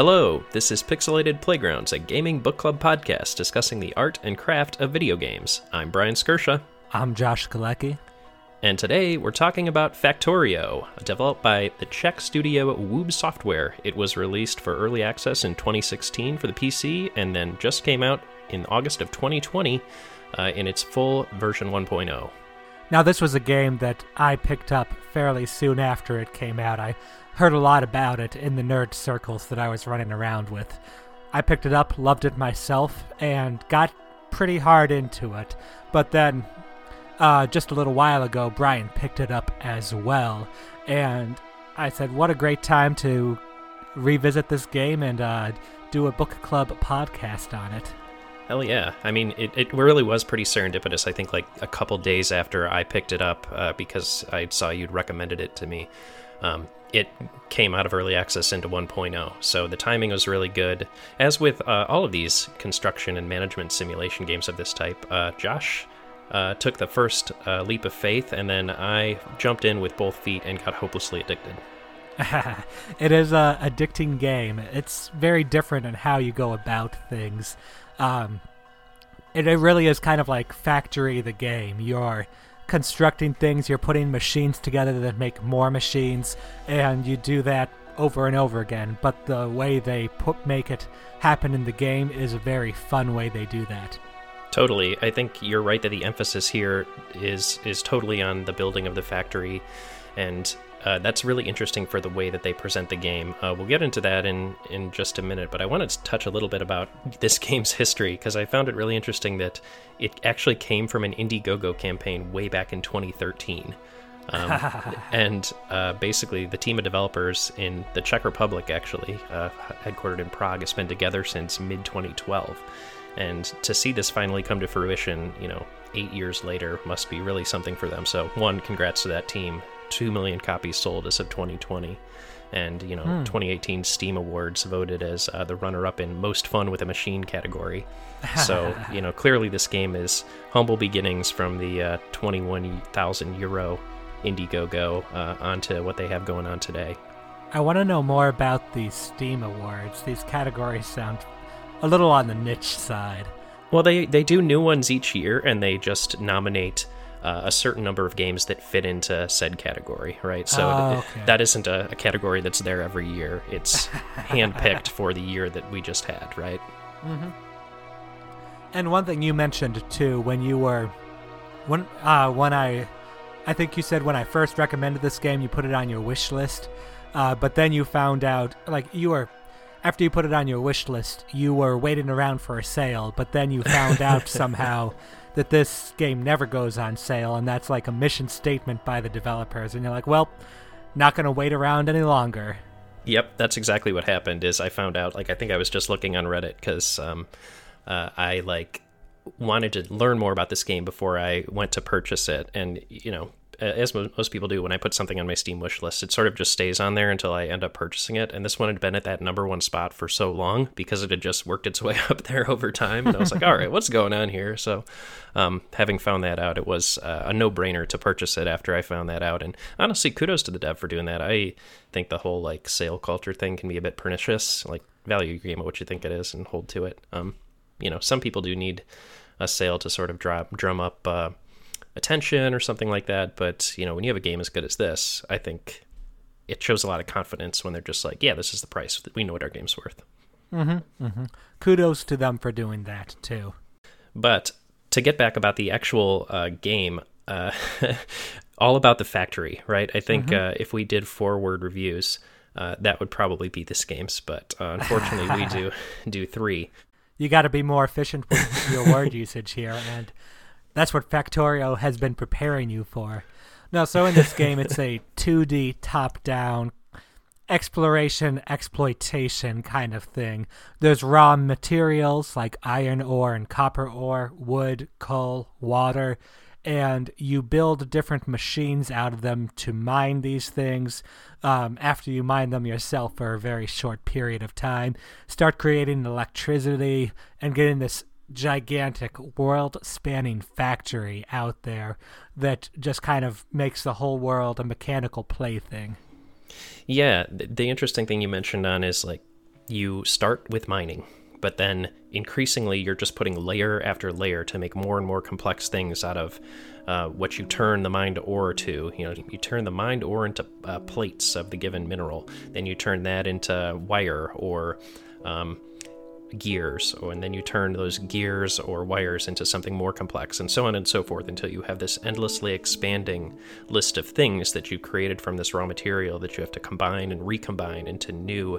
Hello, this is Pixelated Playgrounds, a gaming book club podcast discussing the art and craft of video games. I'm Brian Skirsha. I'm Josh Galecki. And today we're talking about Factorio, developed by the Czech studio Wube Software. It was released for early access in 2016 for the PC and then just came out in August of 2020 uh, in its full version 1.0. Now, this was a game that I picked up fairly soon after it came out. I heard a lot about it in the nerd circles that I was running around with. I picked it up, loved it myself, and got pretty hard into it. But then, uh, just a little while ago, Brian picked it up as well. And I said, what a great time to revisit this game and uh, do a book club podcast on it. Hell yeah. I mean, it, it really was pretty serendipitous. I think like a couple days after I picked it up uh, because I saw you'd recommended it to me. Um, it came out of early access into 1.0, so the timing was really good. As with uh, all of these construction and management simulation games of this type, uh, Josh uh, took the first uh, leap of faith, and then I jumped in with both feet and got hopelessly addicted. it is a addicting game. It's very different in how you go about things. Um, it, it really is kind of like Factory the game. You're constructing things, you're putting machines together that make more machines, and you do that over and over again. But the way they put make it happen in the game is a very fun way they do that. Totally. I think you're right that the emphasis here is is totally on the building of the factory and uh, that's really interesting for the way that they present the game. Uh, we'll get into that in, in just a minute, but I wanted to touch a little bit about this game's history because I found it really interesting that it actually came from an Indiegogo campaign way back in 2013. Um, and uh, basically, the team of developers in the Czech Republic, actually, uh, headquartered in Prague, has been together since mid 2012. And to see this finally come to fruition, you know, eight years later must be really something for them. So, one, congrats to that team. 2 million copies sold as of 2020 and you know hmm. 2018 steam awards voted as uh, the runner-up in most fun with a machine category. So you know clearly this game is humble beginnings from the uh, 21000 euro indiegogo uh, onto what they have going on today. I want to know more about these steam awards. These categories sound a little on the niche side. Well they, they do new ones each year and they just nominate uh, a certain number of games that fit into said category, right? So oh, okay. that isn't a, a, category that's there every year. It's handpicked for the year that we just had, right? Mm-hmm. And one thing you mentioned too, when you were, when uh, when I, I think you said when I first recommended this game, you put it on your wish list, uh, but then you found out like you were after you put it on your wish list, you were waiting around for a sale, but then you found out somehow that this game never goes on sale, and that's like a mission statement by the developers. And you're like, well, not going to wait around any longer. Yep, that's exactly what happened. Is I found out like I think I was just looking on Reddit because um, uh, I like wanted to learn more about this game before I went to purchase it, and you know as most people do, when I put something on my Steam wish list, it sort of just stays on there until I end up purchasing it. And this one had been at that number one spot for so long because it had just worked its way up there over time. And I was like, all right, what's going on here? So, um, having found that out, it was uh, a no brainer to purchase it after I found that out. And honestly, kudos to the dev for doing that. I think the whole like sale culture thing can be a bit pernicious. Like, value your game at what you think it is and hold to it. Um, you know, some people do need a sale to sort of drop, drum up. Uh, attention or something like that. But you know, when you have a game as good as this, I think it shows a lot of confidence when they're just like, yeah, this is the price. We know what our game's worth. Mm-hmm, mm-hmm. Kudos to them for doing that too. But to get back about the actual uh, game, uh, all about the factory, right? I think mm-hmm. uh, if we did forward reviews, uh, that would probably be this game's. But uh, unfortunately, we do do three. You got to be more efficient with your word usage here, and that's what Factorio has been preparing you for. No, so in this game, it's a 2D top down exploration, exploitation kind of thing. There's raw materials like iron ore and copper ore, wood, coal, water, and you build different machines out of them to mine these things. Um, after you mine them yourself for a very short period of time, start creating electricity and getting this gigantic world spanning factory out there that just kind of makes the whole world a mechanical plaything. Yeah, the interesting thing you mentioned on is like you start with mining, but then increasingly you're just putting layer after layer to make more and more complex things out of uh, what you turn the mined ore to. You know, you turn the mined ore into uh, plates of the given mineral, then you turn that into wire or um, gears, and then you turn those gears or wires into something more complex, and so on and so forth until you have this endlessly expanding list of things that you've created from this raw material that you have to combine and recombine into new,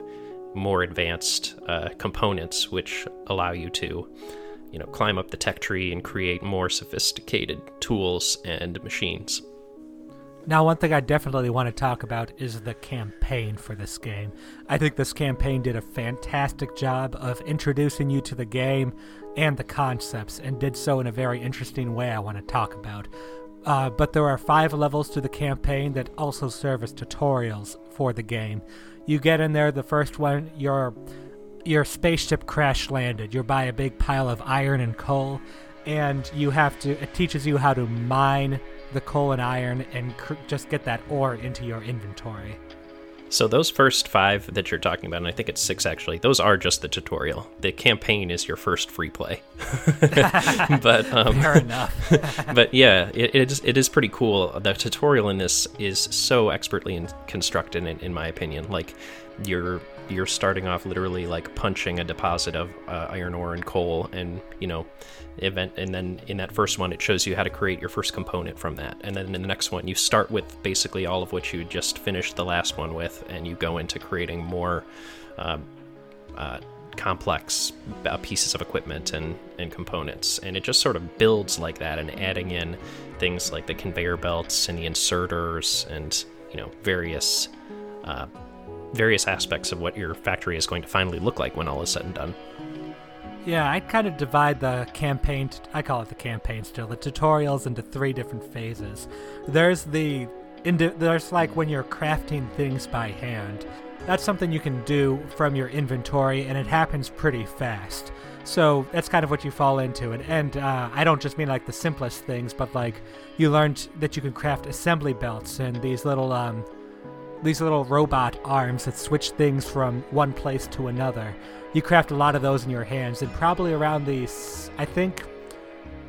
more advanced uh, components, which allow you to, you know, climb up the tech tree and create more sophisticated tools and machines. Now, one thing I definitely want to talk about is the campaign for this game. I think this campaign did a fantastic job of introducing you to the game and the concepts, and did so in a very interesting way I want to talk about. Uh, but there are five levels to the campaign that also serve as tutorials for the game. You get in there, the first one, your your spaceship crash landed. You're by a big pile of iron and coal, and you have to. It teaches you how to mine the coal and iron and cr- just get that ore into your inventory. So those first five that you're talking about, and I think it's six actually, those are just the tutorial. The campaign is your first free play. but um, fair enough. but yeah, it, it is it is pretty cool. The tutorial in this is so expertly in, constructed, in, in my opinion. Like you're you're starting off literally like punching a deposit of uh, iron ore and coal, and you know event and then in that first one it shows you how to create your first component from that. And then in the next one you start with basically all of what you just finished the last one with and you go into creating more um, uh, complex uh, pieces of equipment and, and components. And it just sort of builds like that and adding in things like the conveyor belts and the inserters and you know various uh, various aspects of what your factory is going to finally look like when all is said and done yeah, I kind of divide the campaign, t- I call it the campaign still, the tutorials into three different phases. There's the, indi- there's like when you're crafting things by hand. That's something you can do from your inventory, and it happens pretty fast. So that's kind of what you fall into. And, and uh, I don't just mean like the simplest things, but like you learned that you can craft assembly belts and these little, um, these little robot arms that switch things from one place to another. You craft a lot of those in your hands, and probably around these, I think,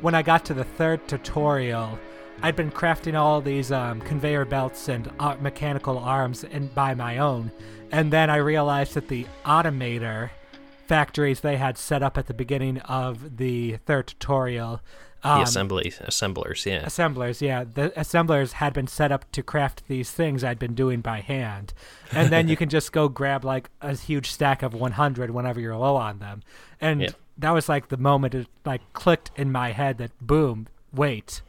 when I got to the third tutorial, I'd been crafting all these um, conveyor belts and uh, mechanical arms by my own, and then I realized that the automator factories they had set up at the beginning of the third tutorial um, the assembly assemblers, yeah. Assemblers, yeah. The assemblers had been set up to craft these things I'd been doing by hand, and then you can just go grab like a huge stack of 100 whenever you're low on them, and yeah. that was like the moment it like clicked in my head that boom, wait,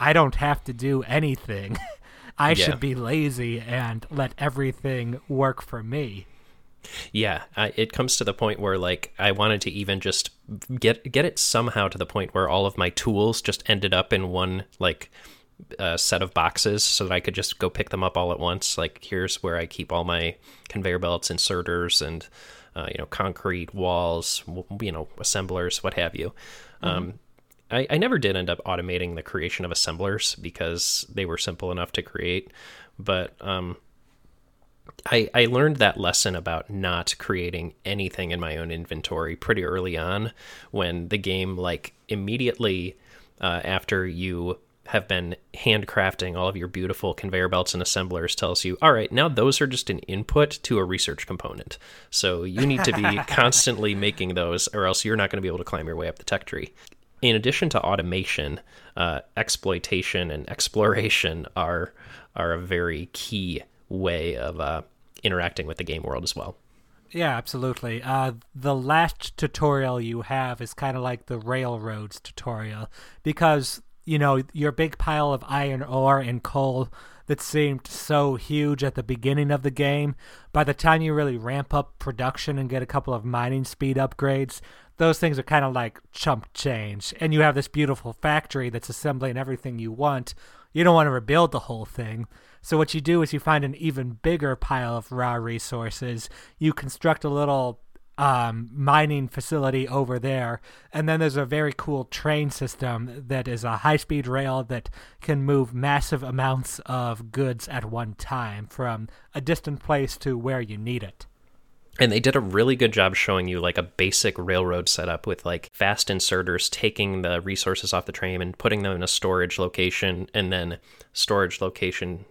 I don't have to do anything. I yeah. should be lazy and let everything work for me. Yeah, I, it comes to the point where like I wanted to even just get get it somehow to the point where all of my tools just ended up in one like uh, set of boxes so that I could just go pick them up all at once. Like here's where I keep all my conveyor belts, inserters, and uh, you know concrete walls, you know assemblers, what have you. Mm-hmm. Um, I, I never did end up automating the creation of assemblers because they were simple enough to create, but um, I, I learned that lesson about not creating anything in my own inventory pretty early on when the game like immediately uh, after you have been handcrafting all of your beautiful conveyor belts and assemblers tells you all right now those are just an input to a research component. So you need to be constantly making those or else you're not going to be able to climb your way up the tech tree. In addition to automation uh, exploitation and exploration are are a very key way of uh, interacting with the game world as well. Yeah, absolutely. Uh, the last tutorial you have is kind of like the railroads tutorial because you know your big pile of iron ore and coal that seemed so huge at the beginning of the game. By the time you really ramp up production and get a couple of mining speed upgrades, those things are kind of like chump change. And you have this beautiful factory that's assembling everything you want. You don't want to rebuild the whole thing. So what you do is you find an even bigger pile of raw resources. You construct a little um, mining facility over there, and then there's a very cool train system that is a high-speed rail that can move massive amounts of goods at one time from a distant place to where you need it. and they did a really good job showing you like a basic railroad setup with like fast inserters taking the resources off the train and putting them in a storage location and then storage location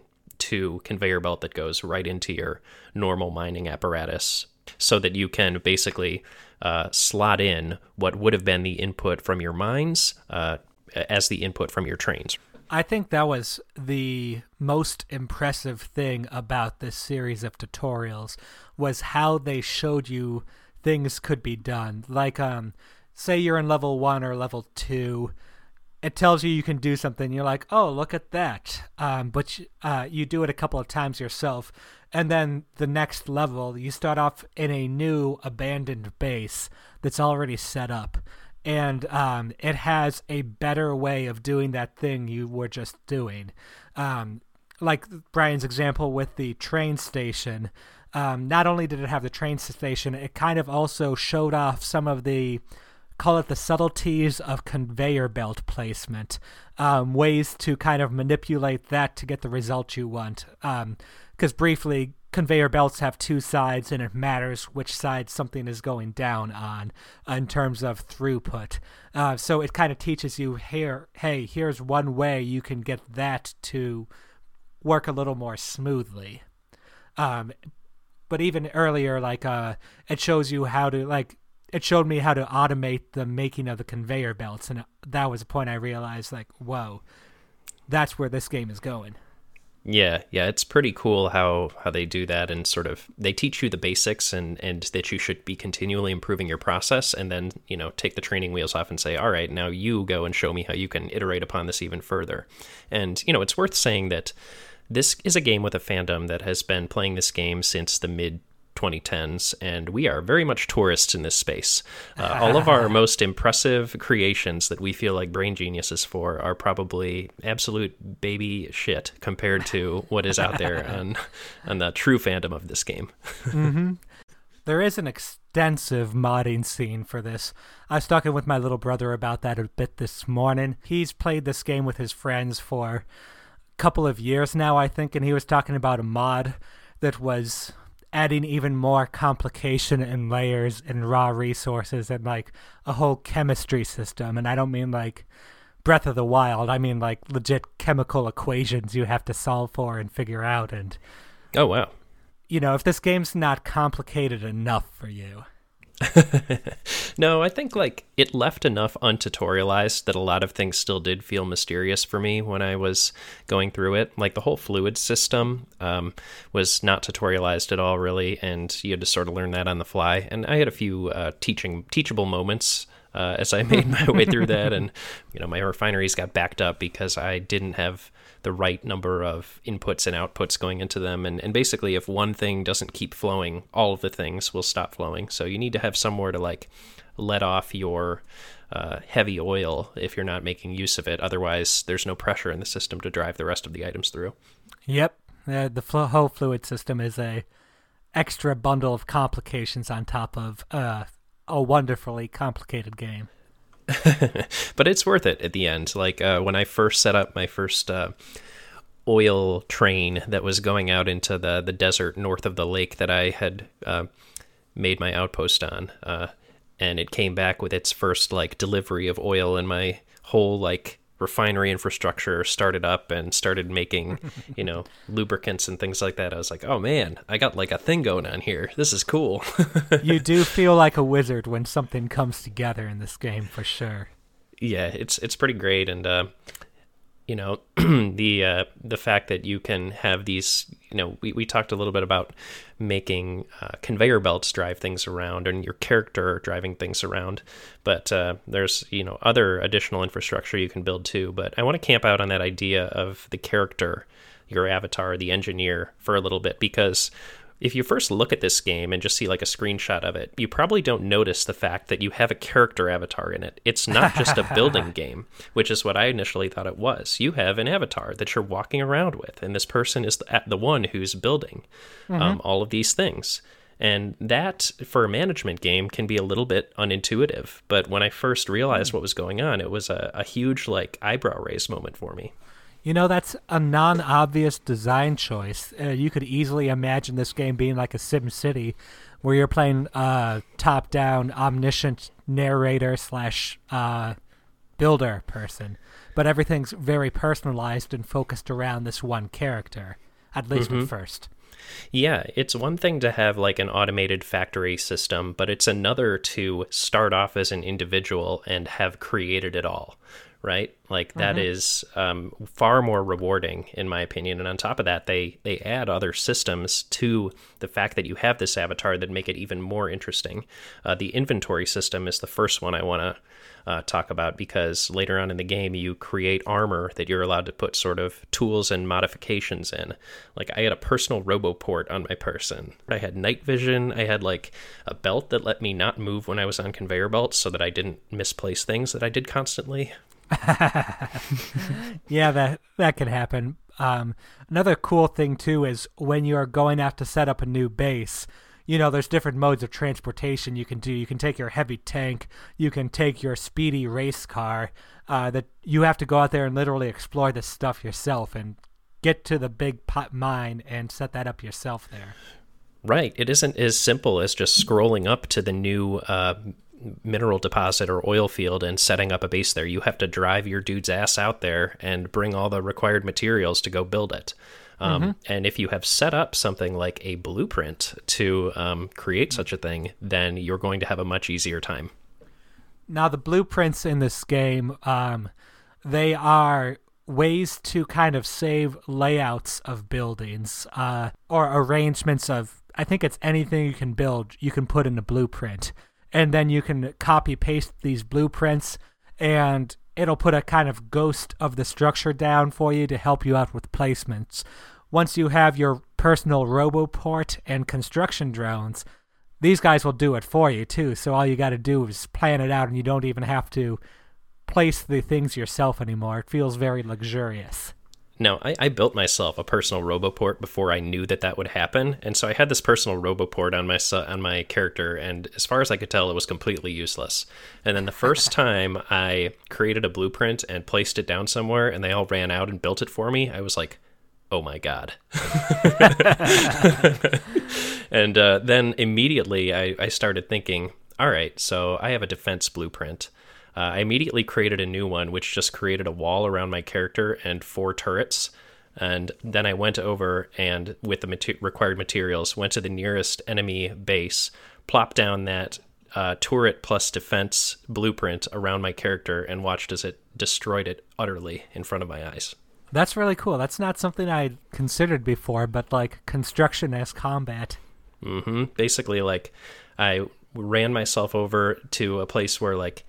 to conveyor belt that goes right into your normal mining apparatus so that you can basically uh, slot in what would have been the input from your mines uh, as the input from your trains. I think that was the most impressive thing about this series of tutorials was how they showed you things could be done. Like um say you're in level 1 or level 2, it tells you you can do something. You're like, "Oh, look at that." Um but uh you do it a couple of times yourself and then the next level you start off in a new abandoned base that's already set up and um, it has a better way of doing that thing you were just doing. Um, like Brian's example with the train station, um, not only did it have the train station, it kind of also showed off some of the call it the subtleties of conveyor belt placement, um, ways to kind of manipulate that to get the result you want. Because um, briefly, conveyor belts have two sides and it matters which side something is going down on in terms of throughput. Uh, so it kind of teaches you here, hey, here's one way you can get that to work a little more smoothly. Um, but even earlier, like uh, it shows you how to like it showed me how to automate the making of the conveyor belts, and that was a point I realized like, whoa, that's where this game is going. Yeah, yeah, it's pretty cool how how they do that and sort of they teach you the basics and and that you should be continually improving your process and then, you know, take the training wheels off and say, "All right, now you go and show me how you can iterate upon this even further." And, you know, it's worth saying that this is a game with a fandom that has been playing this game since the mid 2010s, and we are very much tourists in this space. Uh, all of our most impressive creations that we feel like brain geniuses for are probably absolute baby shit compared to what is out there on, on the true fandom of this game. mm-hmm. There is an extensive modding scene for this. I was talking with my little brother about that a bit this morning. He's played this game with his friends for a couple of years now, I think, and he was talking about a mod that was adding even more complication and layers and raw resources and like a whole chemistry system. And I don't mean like Breath of the Wild. I mean like legit chemical equations you have to solve for and figure out. And oh wow, you know if this game's not complicated enough for you, no, I think like it left enough untutorialized that a lot of things still did feel mysterious for me when I was going through it. Like the whole fluid system um, was not tutorialized at all, really, and you had to sort of learn that on the fly. And I had a few uh, teaching teachable moments uh, as I made my way through that, and you know my refineries got backed up because I didn't have the right number of inputs and outputs going into them. And, and basically, if one thing doesn't keep flowing, all of the things will stop flowing. So you need to have somewhere to like let off your uh, heavy oil if you're not making use of it. Otherwise, there's no pressure in the system to drive the rest of the items through. Yep. Uh, the whole fluid system is a extra bundle of complications on top of uh, a wonderfully complicated game. but it's worth it at the end. Like uh, when I first set up my first uh, oil train that was going out into the the desert north of the lake that I had uh, made my outpost on, uh, and it came back with its first like delivery of oil, and my whole like refinery infrastructure started up and started making, you know, lubricants and things like that. I was like, oh man, I got like a thing going on here. This is cool. you do feel like a wizard when something comes together in this game for sure. Yeah, it's it's pretty great, and uh, you know the uh, the fact that you can have these you know we, we talked a little bit about making uh, conveyor belts drive things around and your character driving things around. But uh, there's you know other additional infrastructure you can build too. But i want to camp out on that idea of the character your avatar the engineer for a little bit because if you first look at this game and just see like a screenshot of it, you probably don't notice the fact that you have a character avatar in it. It's not just a building game, which is what I initially thought it was. You have an avatar that you're walking around with, and this person is the, the one who's building mm-hmm. um, all of these things. And that, for a management game, can be a little bit unintuitive. But when I first realized what was going on, it was a, a huge, like, eyebrow raise moment for me. You know, that's a non obvious design choice. Uh, you could easily imagine this game being like a Sim City, where you're playing uh, top-down, omniscient narrator slash uh, builder person, but everything's very personalized and focused around this one character, at least Mm-hmm. at first. Yeah, it's one thing to have like an automated factory system, but it's another to start off as an individual and have created it all, right? Like that is um, far more rewarding, in my opinion. And on top of that, they they add other systems to the fact that you have this avatar that make it even more interesting. Uh, the inventory system is the first one I want to uh, talk about because later on in the game you create armor that you're allowed to put sort of tools and modifications in. Like I had a personal roboport on my person. I had night vision. I had like a belt that let me not move when I was on conveyor belts so that I didn't misplace things that I did constantly. Yeah, that that could happen. Um, another cool thing too is when you're going out to set up a new base. You know, there's different modes of transportation you can do. You can take your heavy tank. You can take your speedy race car. Uh, that you have to go out there and literally explore this stuff yourself and get to the big pot mine and set that up yourself there. Right. It isn't as simple as just scrolling up to the new uh, mineral deposit or oil field and setting up a base there. You have to drive your dude's ass out there and bring all the required materials to go build it. Um, And if you have set up something like a blueprint to um, create such a thing, then you're going to have a much easier time. Now, the blueprints in this game, um, they are ways to kind of save layouts of buildings uh, or arrangements of. I think it's anything you can build, you can put in a blueprint. And then you can copy paste these blueprints, and it'll put a kind of ghost of the structure down for you to help you out with placements. Once you have your personal roboport and construction drones, these guys will do it for you too. So all you got to do is plan it out, and you don't even have to place the things yourself anymore. It feels very luxurious. No, I, I built myself a personal roboport before I knew that that would happen, and so I had this personal roboport on my on my character, and as far as I could tell, it was completely useless. And then the first time I created a blueprint and placed it down somewhere, and they all ran out and built it for me, I was like, "Oh my god!" and uh, then immediately I, I started thinking, "All right, so I have a defense blueprint." Uh, I immediately created a new one, which just created a wall around my character and four turrets. And then I went over and, with the mate- required materials, went to the nearest enemy base, plopped down that uh, turret plus defense blueprint around my character, and watched as it destroyed it utterly in front of my eyes. That's really cool. That's not something I considered before, but like construction as combat. Mm-hmm. Basically, like I ran myself over to a place where like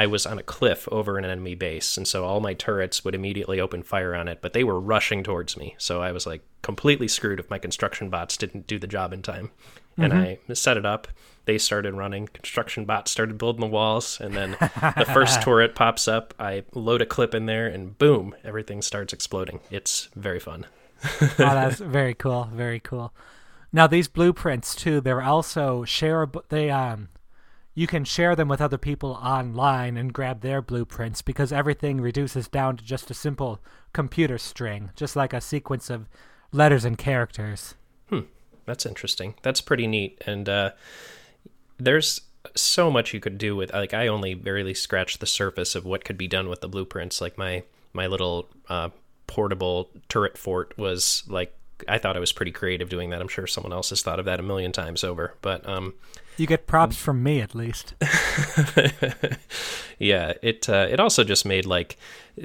I was on a cliff over an enemy base, and so all my turrets would immediately open fire on it, but they were rushing towards me. So I was like completely screwed if my construction bots didn't do the job in time. And I set it up. They started running. Construction bots started building the walls, and then the first turret pops up. I load a clip in there, and boom, everything starts exploding. It's very fun. oh, that's very cool. Very cool. Now these blueprints too, they're also shareable. They um, you can share them with other people online and grab their blueprints because everything reduces down to just a simple computer string, just like a sequence of letters and characters. Hmm. That's interesting. That's pretty neat. And uh, there's so much you could do with. Like, I only barely scratched the surface of what could be done with the blueprints. Like my my little uh, portable turret fort was like. I thought I was pretty creative doing that. I'm sure someone else has thought of that a million times over. But um, You get props from me at least. yeah, it uh, it also just made like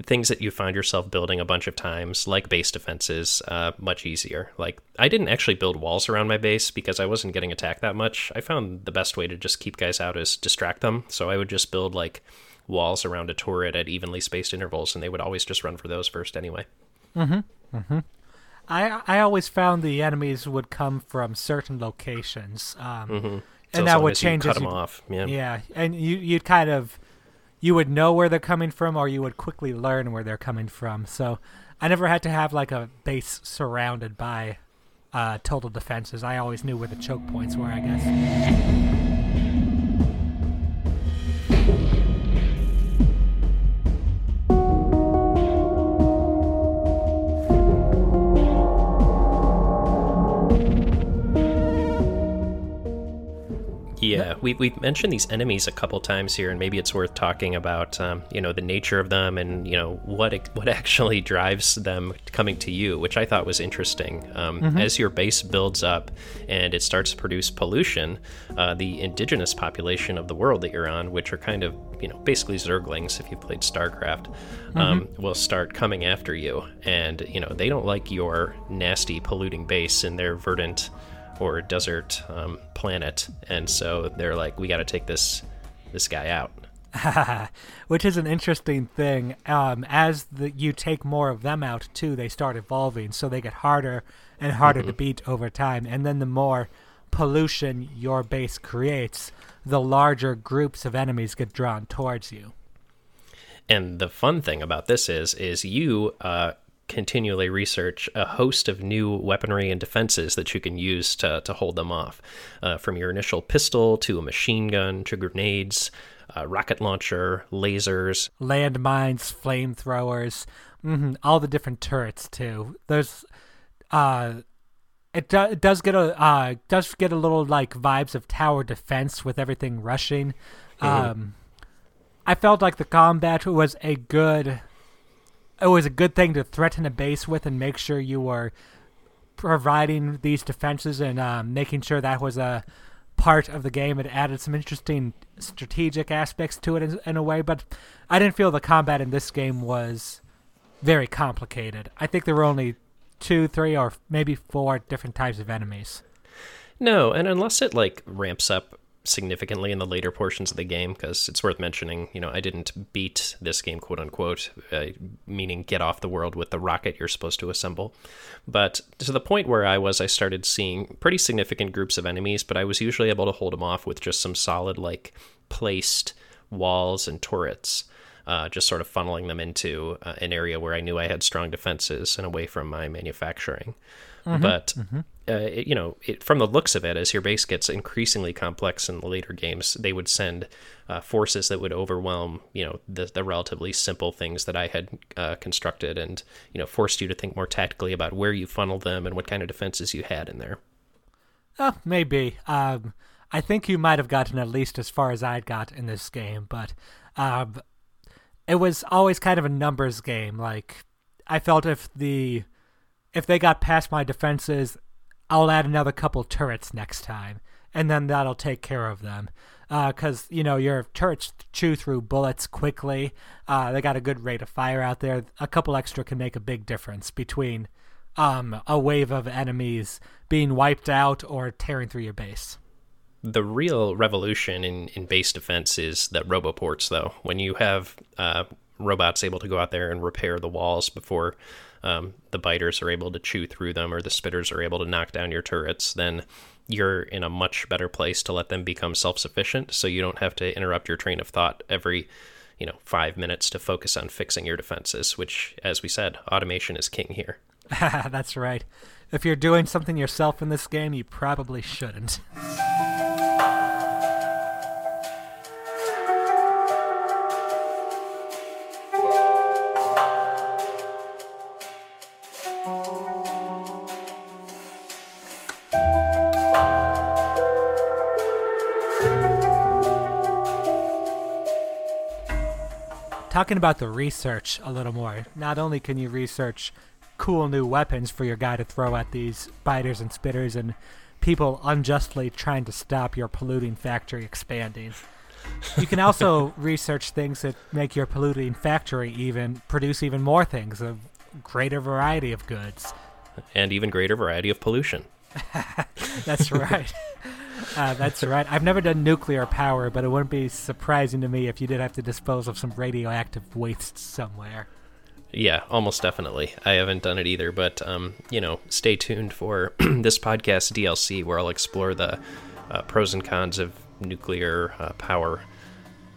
things that you find yourself building a bunch of times, like base defenses, uh, much easier. Like I didn't actually build walls around my base because I wasn't getting attacked that much. I found the best way to just keep guys out is distract them. So I would just build like walls around a turret at evenly spaced intervals, and they would always just run for those first anyway. Hmm. Hmm. I I always found the enemies would come from certain locations, um, So and that would change cut them off. Yeah. Yeah, and you you'd kind of you would know where they're coming from, or you would quickly learn where they're coming from. So I never had to have like a base surrounded by uh, total defenses. I always knew where the choke points were. I guess. Yeah, we we've mentioned these enemies a couple times here, and maybe it's worth talking about, um, you know, the nature of them and you know what what actually drives them coming to you, which I thought was interesting. Um, mm-hmm. As your base builds up and it starts to produce pollution, uh, the indigenous population of the world that you're on, which are kind of you know basically Zerglings if you've played StarCraft, um, mm-hmm. will start coming after you, and you know they don't like your nasty polluting base in their verdant or desert um, planet, and so they're like, we got to take this this guy out. Which is an interesting thing. Um, as the, you take more of them out too, they start evolving, so they get harder and harder mm-hmm. to beat over time. And then the more pollution your base creates, the larger groups of enemies get drawn towards you. And the fun thing about this is, is you uh, continually research a host of new weaponry and defenses that you can use to, to hold them off. Uh, from your initial pistol to a machine gun to grenades, uh, rocket launcher, lasers, landmines, flamethrowers, mm-hmm, all the different turrets too. There's, uh, it, do, it does get a uh, does get a little like vibes of tower defense with everything rushing. Mm-hmm. Um, I felt like the combat was a good it was a good thing to threaten a base with and make sure you were providing these defenses and um, making sure that was a part of the game. It added some interesting strategic aspects to it in, in, a way, but I didn't feel the combat in this game was very complicated. I think there were only two, three, or maybe four different types of enemies. No, and unless it like ramps up significantly in the later portions of the game because it's worth mentioning you know i didn't beat this game quote unquote uh, meaning get off the world with the rocket you're supposed to assemble. But to the point where i was i started seeing pretty significant groups of enemies but i was usually able to hold them off with just some solid like placed walls and turrets uh, just sort of funneling them into uh, an area where i knew i had strong defenses and away from my manufacturing. Mm-hmm, but mm-hmm. Uh, it, you know, it, from the looks of it, as your base gets increasingly complex in the later games, they would send uh, forces that would overwhelm you know the, the relatively simple things that I had uh, constructed, and you know forced you to think more tactically about where you funnel them and what kind of defenses you had in there. Oh, maybe. Um, I think you might have gotten at least as far as I'd got in this game, but um, it was always kind of a numbers game. Like I felt if the if they got past my defenses, I'll add another couple turrets next time, and then that'll take care of them. Because uh, you know your turrets chew through bullets quickly. Uh, they got a good rate of fire out there. A couple extra can make a big difference between um, a wave of enemies being wiped out or tearing through your base. The real revolution in, in base defense is the roboports, though. When you have uh, robots able to go out there and repair the walls before um, the biters are able to chew through them or the spitters are able to knock down your turrets, then you're in a much better place to let them become self-sufficient. So you don't have to interrupt your train of thought every you know five minutes to focus on fixing your defenses which as we said automation is king here. That's right. If you're doing something yourself in this game you probably shouldn't talking about the research a little more, not only can you research cool new weapons for your guy to throw at these biters and spitters and people unjustly trying to stop your polluting factory expanding. You can also research things that make your polluting factory even produce even more things, a greater variety of goods. And even greater variety of pollution. That's right. Uh, that's right. I've never done nuclear power, but it wouldn't be surprising to me if you did have to dispose of some radioactive waste somewhere. Yeah, almost definitely. I haven't done it either, but um, you know, stay tuned for this podcast DLC where I'll explore the uh, pros and cons of nuclear uh, power.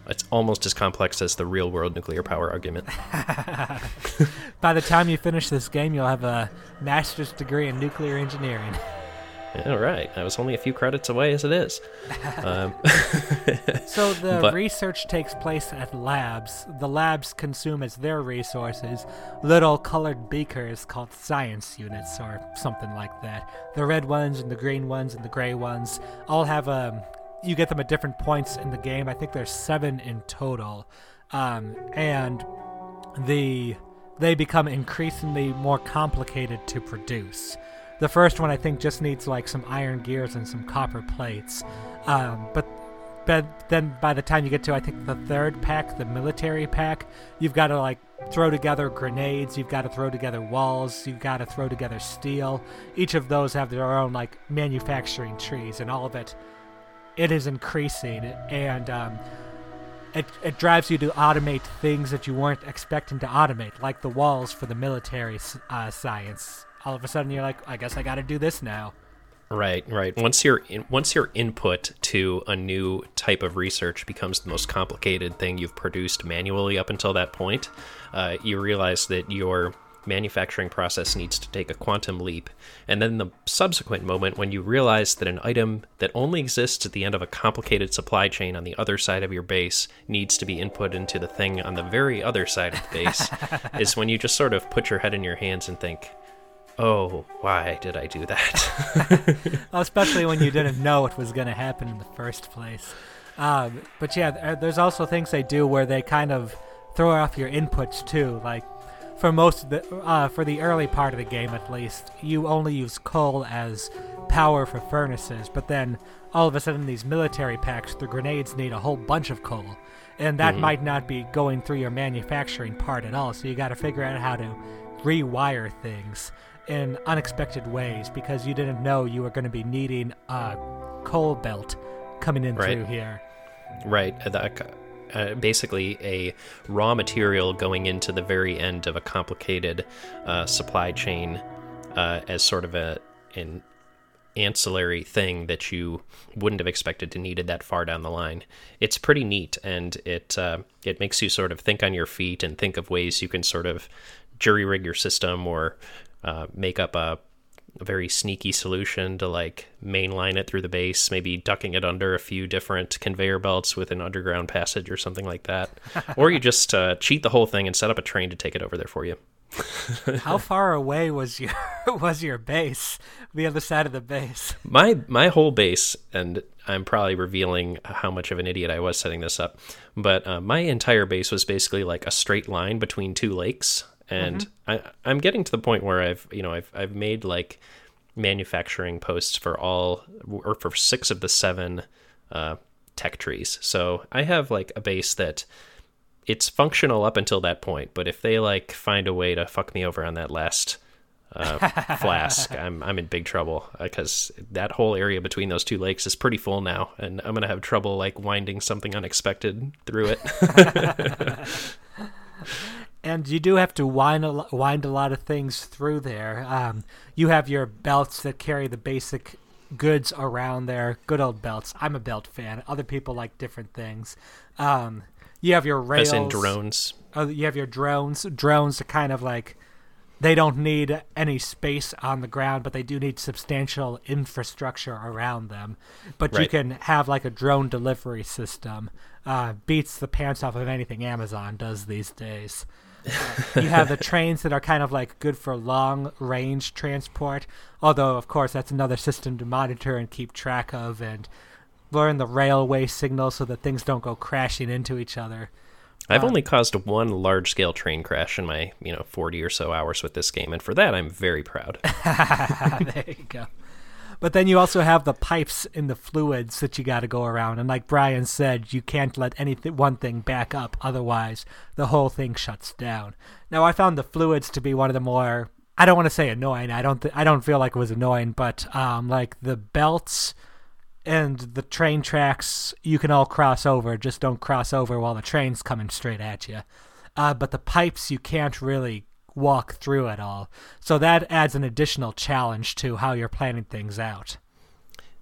It's almost as complex as the real world nuclear power argument. By the time you finish this game, you'll have a master's degree in nuclear engineering. All right, I was only a few credits away as it is. Um, so the but, research takes place at labs. The labs consume as their resources little colored beakers called science units or something like that. The red ones and the green ones and the gray ones all have a you get them at different points in the game. I think there's seven in total, um, and the they become increasingly more complicated to produce. The first one I think just needs like some iron gears and some copper plates, um, but but then by the time you get to I think the third pack, the military pack, you've got to like throw together grenades, you've got to throw together walls, you've got to throw together steel. Each of those have their own like manufacturing trees, and all of it it is increasing, and um, it it drives you to automate things that you weren't expecting to automate, like the walls for the military uh, science. All of a sudden, you're like, I guess I got to do this now. Right, right. Once your in, once your input to a new type of research becomes the most complicated thing you've produced manually up until that point, uh, you realize that your manufacturing process needs to take a quantum leap. And then the subsequent moment when you realize that an item that only exists at the end of a complicated supply chain on the other side of your base needs to be input into the thing on the very other side of the base is when you just sort of put your head in your hands and think, oh, why did I do that? well, especially when you didn't know it was going to happen in the first place. Um, but yeah, there's also things they do where they kind of throw off your inputs too. Like for most of the uh, for the early part of the game at least, you only use coal as power for furnaces, but then all of a sudden these military packs, the grenades need a whole bunch of coal, and that mm-hmm. might not be going through your manufacturing part at all. So you got to figure out how to rewire things in unexpected ways because you didn't know you were going to be needing a coal belt coming in right. through here. Right. That uh, basically a raw material going into the very end of a complicated uh, supply chain uh, as sort of a an ancillary thing that you wouldn't have expected to needed that far down the line. It's pretty neat, and it uh, it makes you sort of think on your feet and think of ways you can sort of jury rig your system or uh, make up a a very sneaky solution to like mainline it through the base, maybe ducking it under a few different conveyor belts with an underground passage or something like that. or you just uh, cheat the whole thing and set up a train to take it over there for you. How far away was your was your base? The other side of the base. My my whole base, and I'm probably revealing how much of an idiot I was setting this up, but uh, my entire base was basically like a straight line between two lakes and mm-hmm. I, I'm getting to the point where I've you know I've I've made like manufacturing posts for all or for six of the seven uh, tech trees. So I have like a base that it's functional up until that point, but if they like find a way to fuck me over on that last uh, flask, I'm I'm in big trouble because uh, that whole area between those two lakes is pretty full now, and I'm gonna have trouble like winding something unexpected through it. and you do have to wind a, wind a lot of things through there. Um, you have your belts that carry the basic goods around there. Good old belts. I'm a belt fan. Other people like different things. Um, you have your rails. As in drones. Uh, you have your drones. Drones are kind of like they don't need any space on the ground, but they do need substantial infrastructure around them. But right. you can have like a drone delivery system. Uh, beats the pants off of anything Amazon does these days you have the trains that are kind of like good for long range transport, although of course that's another system to monitor and keep track of and learn the railway signal so that things don't go crashing into each other. I've um, only caused one large scale train crash in my, you know, 40 or so hours with this game, and for that I'm very proud. there you go. But then you also have the pipes in the fluids that you got to go around. And like Brian said, you can't let any one thing back up, otherwise the whole thing shuts down. Now I found the fluids to be one of the more I don't want to say annoying. I don't th- I don't feel like it was annoying, but um, like the belts and the train tracks you can all cross over. Just don't cross over while the train's coming straight at you. Uh, but the pipes you can't really walk through it all. So that adds an additional challenge to how you're planning things out.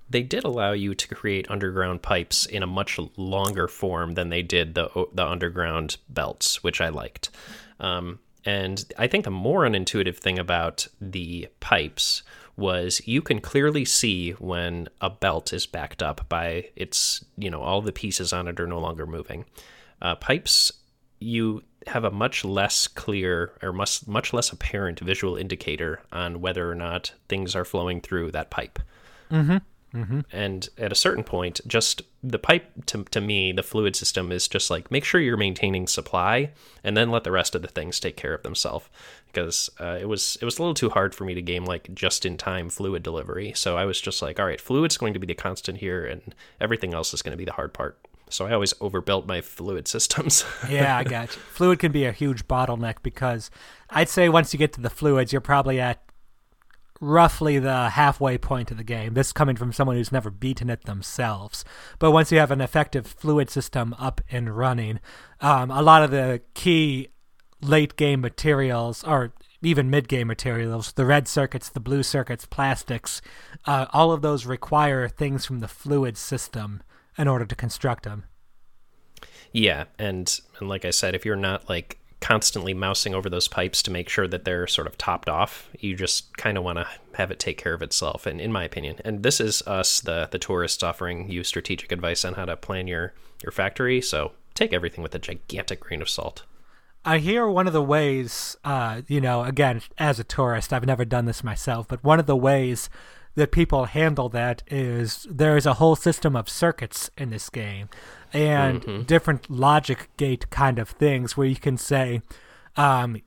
They did allow you to create underground pipes in a much longer form than they did the the underground belts, which I liked. Um, and I think the more unintuitive thing about the pipes was you can clearly see when a belt is backed up by its, you know, all the pieces on it are no longer moving. Uh, pipes, you have a much less clear or much much less apparent visual indicator on whether or not things are flowing through that pipe. Mm-hmm. Mm-hmm. And at a certain point, just the pipe to, to me, the fluid system is just like make sure you're maintaining supply, and then let the rest of the things take care of themselves. Because uh, it was it was a little too hard for me to game like just in time fluid delivery. So I was just like, all right, fluid's going to be the constant here, and everything else is going to be the hard part. So I always overbuilt my fluid systems. yeah, I got you. Fluid can be a huge bottleneck because I'd say once you get to the fluids, you're probably at roughly the halfway point of the game. This coming from someone who's never beaten it themselves. But once you have an effective fluid system up and running, um, a lot of the key late game materials, or even mid game materials, the red circuits, the blue circuits, plastics, uh, all of those require things from the fluid system in order to construct them. Yeah, and and like I said, if you're not like constantly mousing over those pipes to make sure that they're sort of topped off, you just kind of want to have it take care of itself. And in my opinion, and this is us, the the tourists, offering you strategic advice on how to plan your your factory. So take everything with a gigantic grain of salt. I hear one of the ways, uh, you know, again, as a tourist, I've never done this myself, but one of the ways that people handle that is there is a whole system of circuits in this game and mm-hmm. different logic gate kind of things where you can say um,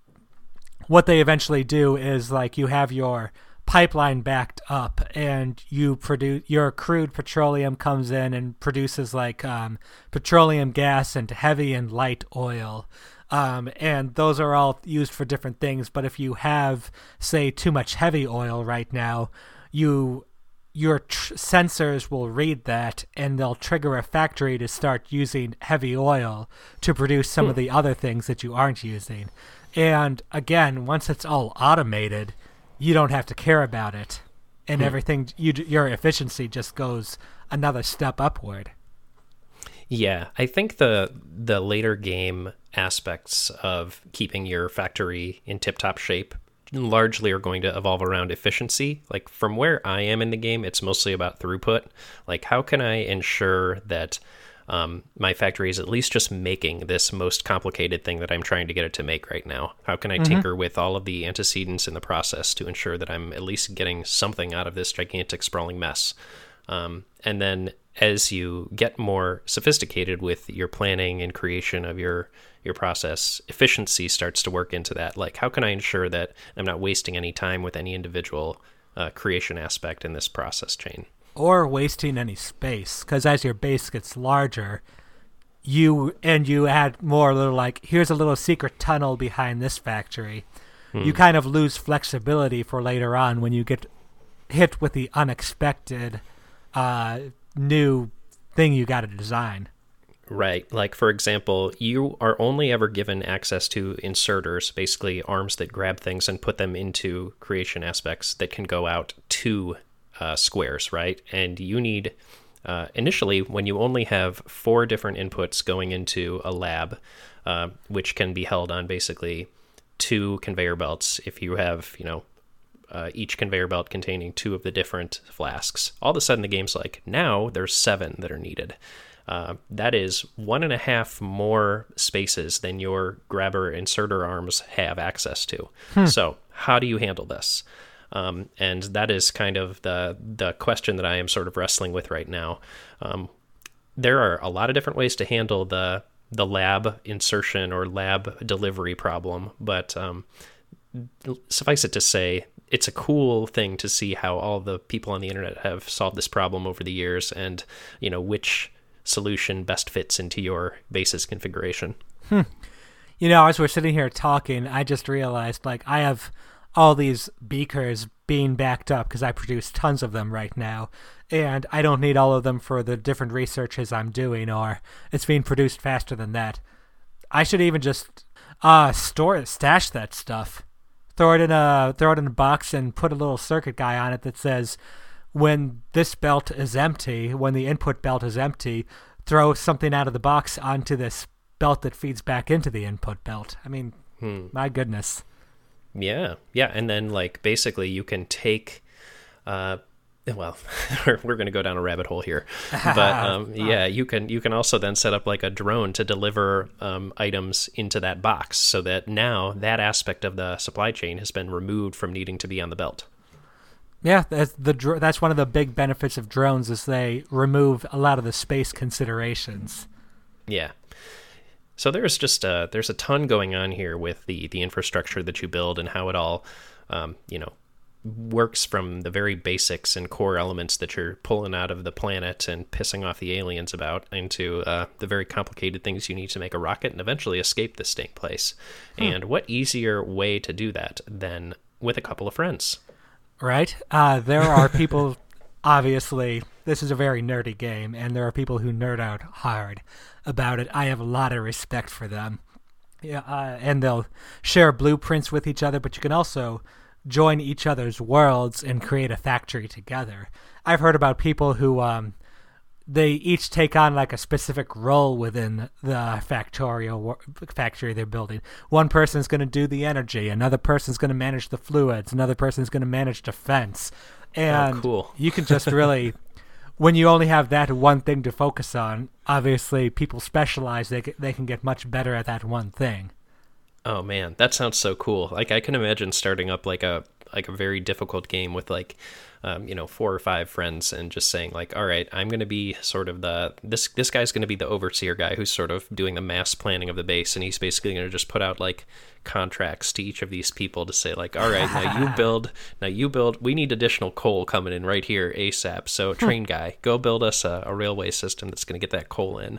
what they eventually do is like you have your pipeline backed up and you produce your crude petroleum comes in and produces like um, petroleum gas and heavy and light oil um, and those are all used for different things but if you have say too much heavy oil right now you your tr- sensors will read that and they'll trigger a factory to start using heavy oil to produce some of hmm. the other things that you aren't using. And again, once it's all automated, you don't have to care about it, and hmm. everything you your efficiency just goes another step upward. Yeah, I think the the later game aspects of keeping your factory in tip top shape largely are going to evolve around efficiency. Like from where I am in the game, it's mostly about throughput. Like how can I ensure that um, my factory is at least just making this most complicated thing that I'm trying to get it to make right now? How can I mm-hmm. tinker with all of the antecedents in the process to ensure that I'm at least getting something out of this gigantic sprawling mess? Um, and then as you get more sophisticated with your planning and creation of your your process, efficiency starts to work into that. Like, how can I ensure that I'm not wasting any time with any individual uh, creation aspect in this process chain? Or wasting any space, because as your base gets larger, you and you add more little like here's a little secret tunnel behind this factory. Hmm. You kind of lose flexibility for later on when you get hit with the unexpected uh, new thing you got to design. Right. Like, for example, you are only ever given access to inserters, basically arms that grab things and put them into creation aspects that can go out two uh, squares, right? And you need, uh, initially, when you only have four different inputs going into a lab, uh, which can be held on basically two conveyor belts, if you have, you know, uh, each conveyor belt containing two of the different flasks. All of a sudden, the game's like, now there's seven that are needed. Uh, that is one and a half more spaces than your grabber inserter arms have access to. Hmm. So, how do you handle this? Um, and that is kind of the the question that I am sort of wrestling with right now. Um, there are a lot of different ways to handle the the lab insertion or lab delivery problem, but um, suffice it to say, it's a cool thing to see how all the people on the internet have solved this problem over the years, and you know which solution best fits into your basis configuration. Hmm. You know, as we're sitting here talking, I just realized like I have all these beakers being backed up because I produce tons of them right now, and I don't need all of them for the different researches I'm doing, or it's being produced faster than that. I should even just uh store it, stash that stuff, throw it in a throw it in a box, and put a little circuit guy on it that says when this belt is empty, when the input belt is empty, throw something out of the box onto this belt that feeds back into the input belt. I mean, hmm. my goodness. Yeah, yeah, and then like basically you can take, uh, well, we're, going to go down a rabbit hole here, but um, yeah, you can you can also then set up like a drone to deliver um, items into that box, so that now that aspect of the supply chain has been removed from needing to be on the belt. Yeah, that's the dr- that's one of the big benefits of drones is they remove a lot of the space considerations. Yeah. So there's just a, there's a ton going on here with the the infrastructure that you build and how it all, um, you know, works from the very basics and core elements that you're pulling out of the planet and pissing off the aliens about into uh, the very complicated things you need to make a rocket and eventually escape this stink place. Hmm. And what easier way to do that than with a couple of friends? Right. Uh, there are people. obviously, this is a very nerdy game, and there are people who nerd out hard about it. I have a lot of respect for them. Yeah, uh, and they'll share blueprints with each other, but you can also join each other's worlds and create a factory together. I've heard about people who um, they each take on like a specific role within the Factorio factory they're building. One person's going to do the energy, another person's going to manage the fluids, another person's going to manage defense. Oh, and oh, cool. you can just really when you only have that one thing to focus on, obviously people specialize, they they can get much better at that one thing. Oh man, that sounds so cool. Like I can imagine starting up like a like a very difficult game with like um, you know four or five friends and just saying like all right i'm going to be sort of the this this guy's going to be the overseer guy who's sort of doing the mass planning of the base and he's basically going to just put out like contracts to each of these people to say like all right now you build now you build we need additional coal coming in right here asap so train guy go build us a, a railway system that's going to get that coal in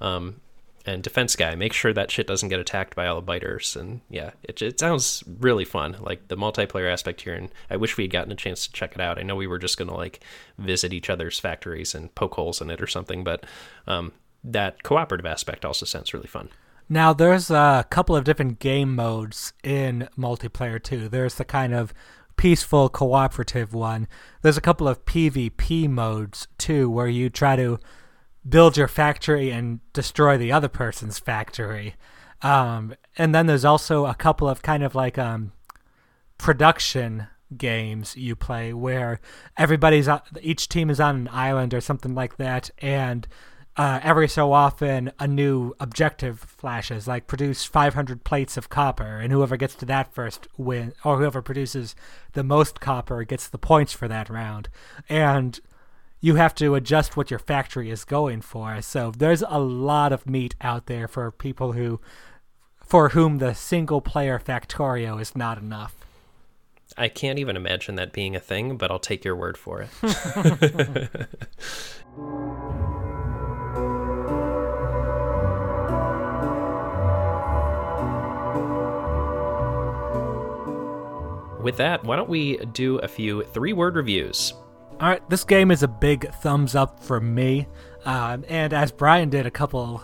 um, and defense guy make sure that shit doesn't get attacked by all the biters. And yeah it, it sounds really fun like the multiplayer aspect here. And i wish we had gotten a chance to check it out. I know we were just gonna like visit each other's factories and poke holes in it or something but um, that cooperative aspect also sounds really fun. Now there's a couple of different game modes in multiplayer too. There's the kind of peaceful cooperative one. There's a couple of pvp modes too where you try to build your factory and destroy the other person's factory. Um, and then there's also a couple of kind of like um, production games you play where everybody's each team is on an island or something like that, and uh, every so often a new objective flashes, like produce 500 plates of copper, and whoever gets to that first win, or whoever produces the most copper gets the points for that round. And you have to adjust what your factory is going for. So there's a lot of meat out there for people who for whom the single player Factorio is not enough. I can't even imagine that being a thing, but I'll take your word for it. With that, why don't we do a few three word reviews? All right, this game is a big thumbs up for me. Um, and as Brian did a couple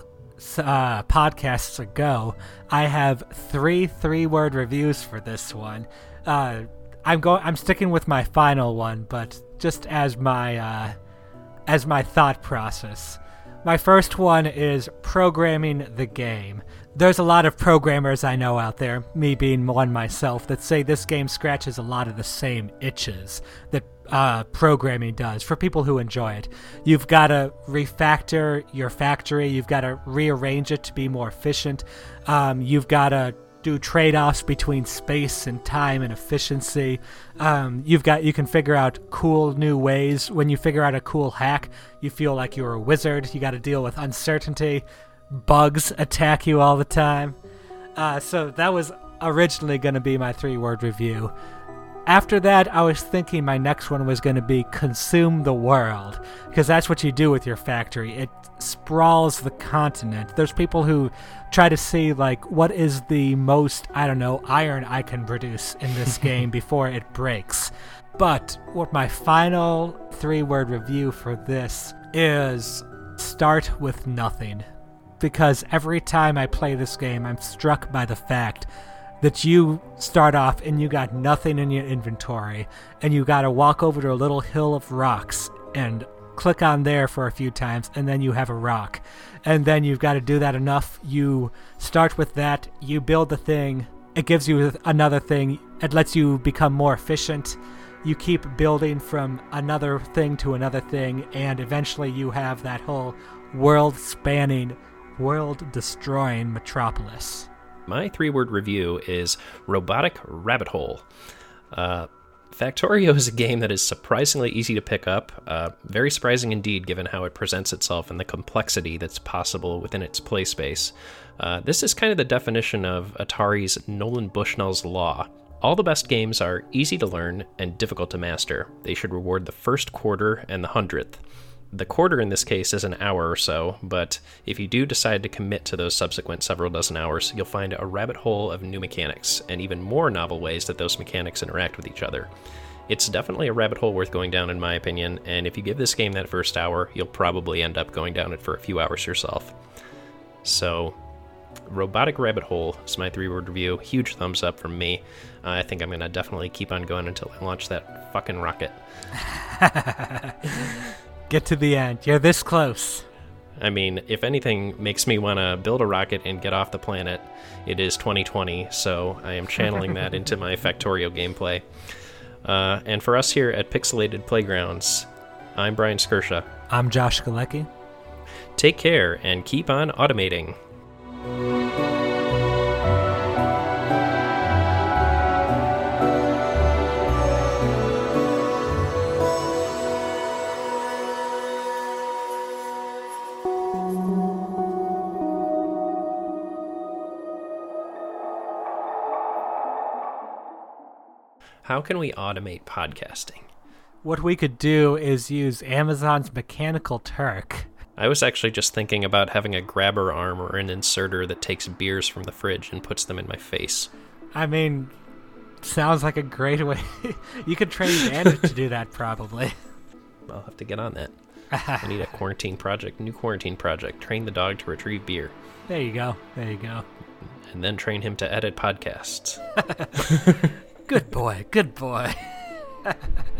uh, podcasts ago, I have three three-word reviews for this one. Uh, I'm going. I'm sticking with my final one, but just as my uh, as my thought process. My first one is programming the game. There's a lot of programmers I know out there, me being one myself, that say this game scratches a lot of the same itches that uh, programming does for people who enjoy it. You've got to refactor your factory, you've got to rearrange it to be more efficient, um, you've got to do trade-offs between space and time and efficiency. Um, you've got you can figure out cool new ways. When you figure out a cool hack, you feel like you're a wizard. You got to deal with uncertainty. Bugs attack you all the time. Uh, so that was originally going to be my three-word review. After that, I was thinking my next one was going to be consume the world, because that's what you do with your factory. It sprawls the continent. There's people who try to see, like, what is the most, I don't know, iron I can produce in this game before it breaks. But what my final three word review for this is start with nothing. Because every time I play this game, I'm struck by the fact that you start off and you got nothing in your inventory and you got to walk over to a little hill of rocks and click on there for a few times and then you have a rock. And then you've got to do that enough. You start with that you build the thing it gives you another thing it lets you become more efficient. You keep building from another thing to another thing and eventually you have that whole world spanning world destroying metropolis my three word review is Robotic Rabbit Hole. Uh, Factorio is a game that is surprisingly easy to pick up, uh, very surprising indeed given how it presents itself and the complexity that's possible within its play space. Uh, this is kind of the definition of Atari's Nolan Bushnell's Law. All the best games are easy to learn and difficult to master. They should reward the first quarter and the hundredth. The quarter in this case is an hour or so, but if you do decide to commit to those subsequent several dozen hours, you'll find a rabbit hole of new mechanics and even more novel ways that those mechanics interact with each other. It's definitely a rabbit hole worth going down, in my opinion, and if you give this game that first hour, you'll probably end up going down it for a few hours yourself. So, Robotic Rabbit Hole is my three word review. Huge thumbs up from me. Uh, I think I'm going to definitely keep on going until I launch that fucking rocket. Get to the end. You're this close. I mean, if anything makes me want to build a rocket and get off the planet, it is 2020, so I am channeling that into my Factorio gameplay. Uh, and for us here at Pixelated Playgrounds, I'm Brian Skirsha. I'm Josh Galecki. Take care and keep on automating. How can we automate podcasting? What we could do is use Amazon's Mechanical Turk. I was actually just thinking about having a grabber arm or an inserter that takes beers from the fridge and puts them in my face. I mean, sounds like a great way. you could train Bandit to do that, probably. I'll have to get on that. I need a quarantine project, new quarantine project. Train the dog to retrieve beer. There you go. There you go. And then train him to edit podcasts. Good boy. Good boy.